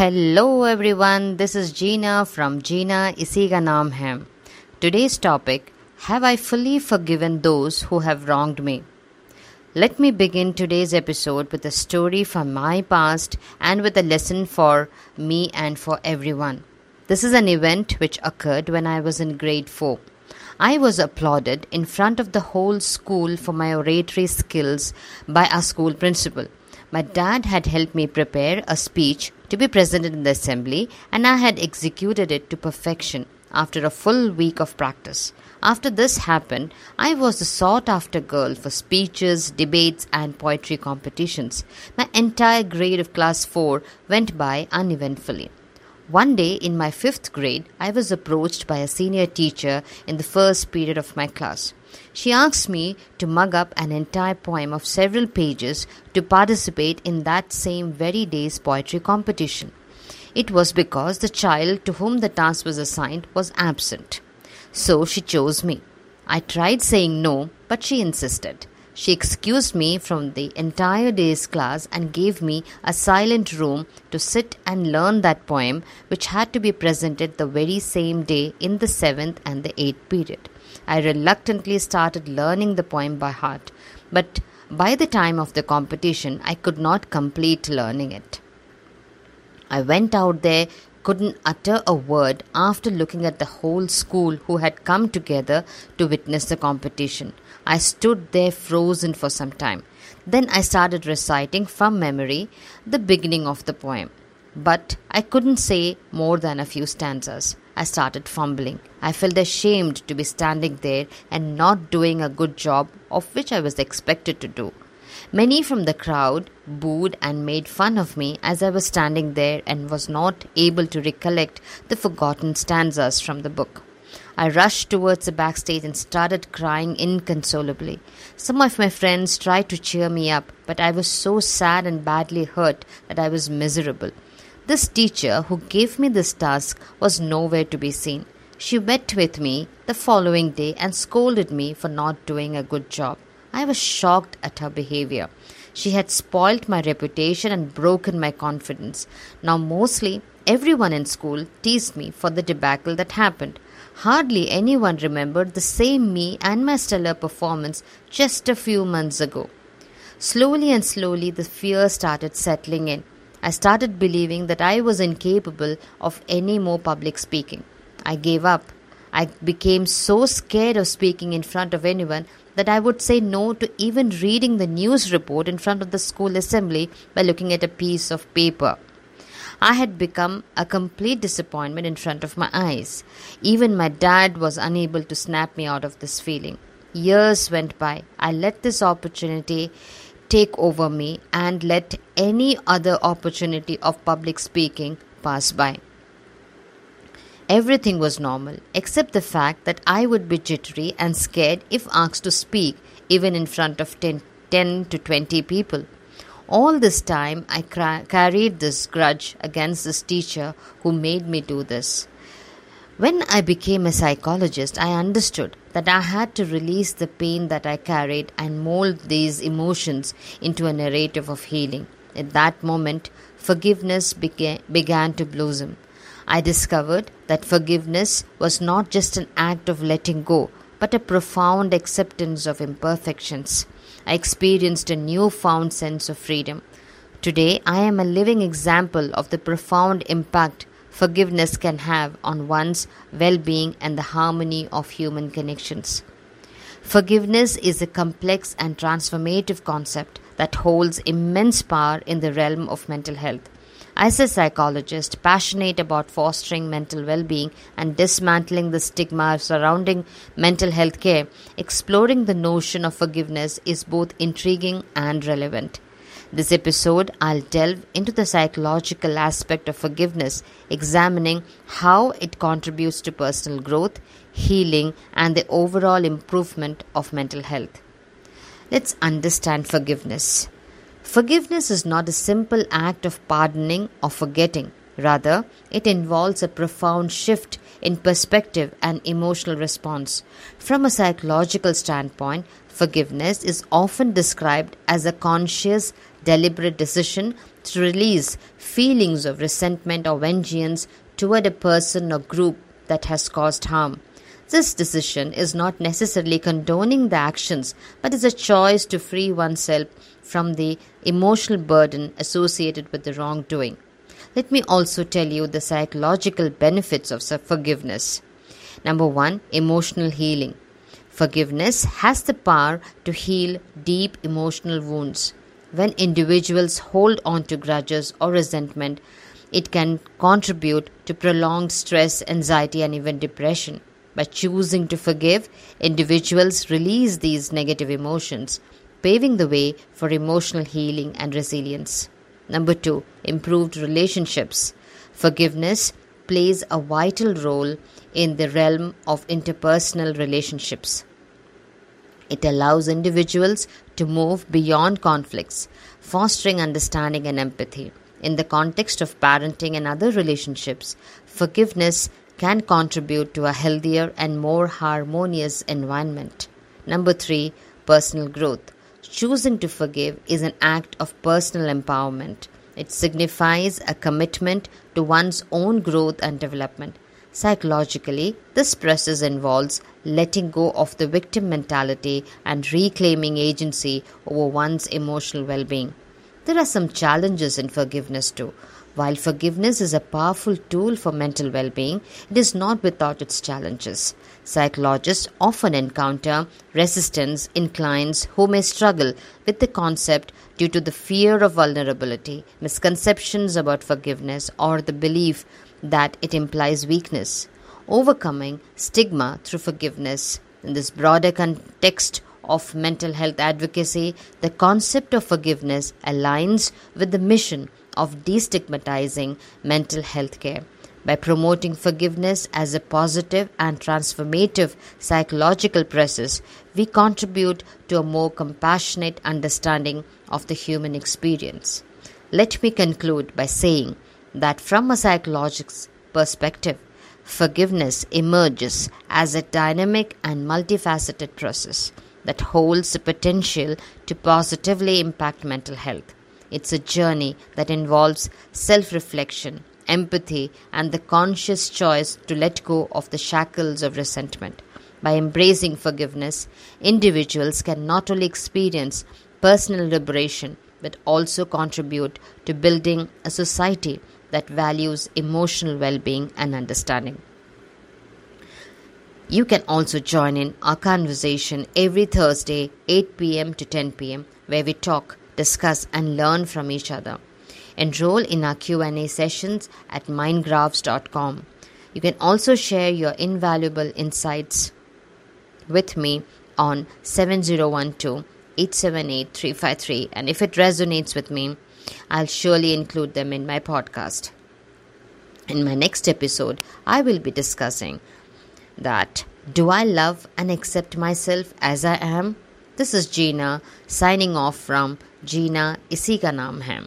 Hello everyone, this is Gina from Gina Isiga Naam Hai. Today's topic Have I fully forgiven those who have wronged me? Let me begin today's episode with a story from my past and with a lesson for me and for everyone. This is an event which occurred when I was in grade 4. I was applauded in front of the whole school for my oratory skills by our school principal. My dad had helped me prepare a speech to be presented in the assembly, and I had executed it to perfection after a full week of practice. After this happened, I was the sought after girl for speeches, debates, and poetry competitions. My entire grade of class 4 went by uneventfully. One day in my fifth grade, I was approached by a senior teacher in the first period of my class. She asked me to mug up an entire poem of several pages to participate in that same very day's poetry competition. It was because the child to whom the task was assigned was absent. So she chose me. I tried saying no, but she insisted. She excused me from the entire day's class and gave me a silent room to sit and learn that poem, which had to be presented the very same day in the seventh and the eighth period. I reluctantly started learning the poem by heart, but by the time of the competition, I could not complete learning it. I went out there, couldn't utter a word after looking at the whole school who had come together to witness the competition. I stood there frozen for some time. Then I started reciting from memory the beginning of the poem. But I couldn't say more than a few stanzas. I started fumbling. I felt ashamed to be standing there and not doing a good job of which I was expected to do. Many from the crowd booed and made fun of me as I was standing there and was not able to recollect the forgotten stanzas from the book. I rushed towards the backstage and started crying inconsolably. Some of my friends tried to cheer me up, but I was so sad and badly hurt that I was miserable. This teacher who gave me this task was nowhere to be seen. She met with me the following day and scolded me for not doing a good job. I was shocked at her behavior. She had spoilt my reputation and broken my confidence. Now, mostly everyone in school teased me for the debacle that happened. Hardly anyone remembered the same me and my stellar performance just a few months ago. Slowly and slowly, the fear started settling in. I started believing that I was incapable of any more public speaking. I gave up. I became so scared of speaking in front of anyone that I would say no to even reading the news report in front of the school assembly by looking at a piece of paper. I had become a complete disappointment in front of my eyes. Even my dad was unable to snap me out of this feeling. Years went by. I let this opportunity take over me and let any other opportunity of public speaking pass by. Everything was normal except the fact that I would be jittery and scared if asked to speak, even in front of 10, 10 to 20 people. All this time, I cra- carried this grudge against this teacher who made me do this. When I became a psychologist, I understood that I had to release the pain that I carried and mold these emotions into a narrative of healing. At that moment, forgiveness began, began to blossom. I discovered that forgiveness was not just an act of letting go, but a profound acceptance of imperfections. I experienced a newfound sense of freedom. Today, I am a living example of the profound impact forgiveness can have on one's well being and the harmony of human connections. Forgiveness is a complex and transformative concept that holds immense power in the realm of mental health. As a psychologist passionate about fostering mental well being and dismantling the stigma surrounding mental health care, exploring the notion of forgiveness is both intriguing and relevant. This episode, I'll delve into the psychological aspect of forgiveness, examining how it contributes to personal growth, healing, and the overall improvement of mental health. Let's understand forgiveness. Forgiveness is not a simple act of pardoning or forgetting. Rather, it involves a profound shift in perspective and emotional response. From a psychological standpoint, forgiveness is often described as a conscious, deliberate decision to release feelings of resentment or vengeance toward a person or group that has caused harm. This decision is not necessarily condoning the actions, but is a choice to free oneself from the emotional burden associated with the wrongdoing. Let me also tell you the psychological benefits of forgiveness. Number one, emotional healing. Forgiveness has the power to heal deep emotional wounds. When individuals hold on to grudges or resentment, it can contribute to prolonged stress, anxiety, and even depression. By choosing to forgive, individuals release these negative emotions, paving the way for emotional healing and resilience. Number two, improved relationships. Forgiveness plays a vital role in the realm of interpersonal relationships. It allows individuals to move beyond conflicts, fostering understanding and empathy. In the context of parenting and other relationships, forgiveness can contribute to a healthier and more harmonious environment. Number three, personal growth. Choosing to forgive is an act of personal empowerment. It signifies a commitment to one's own growth and development. Psychologically, this process involves letting go of the victim mentality and reclaiming agency over one's emotional well being. There are some challenges in forgiveness too. While forgiveness is a powerful tool for mental well being, it is not without its challenges. Psychologists often encounter resistance in clients who may struggle with the concept due to the fear of vulnerability, misconceptions about forgiveness, or the belief that it implies weakness. Overcoming stigma through forgiveness in this broader context of mental health advocacy, the concept of forgiveness aligns with the mission of destigmatizing mental health care. By promoting forgiveness as a positive and transformative psychological process, we contribute to a more compassionate understanding of the human experience. Let me conclude by saying that from a psychological perspective, forgiveness emerges as a dynamic and multifaceted process that holds the potential to positively impact mental health. It's a journey that involves self reflection, empathy, and the conscious choice to let go of the shackles of resentment. By embracing forgiveness, individuals can not only experience personal liberation but also contribute to building a society that values emotional well being and understanding. You can also join in our conversation every Thursday, 8 pm to 10 pm, where we talk, discuss, and learn from each other. Enroll in our Q&A sessions at mindgraphs.com. You can also share your invaluable insights with me on 7012 878 353 and if it resonates with me, I'll surely include them in my podcast. In my next episode, I will be discussing that do I love and accept myself as I am? This is Gina signing off from Gina Isiga Naam Hai.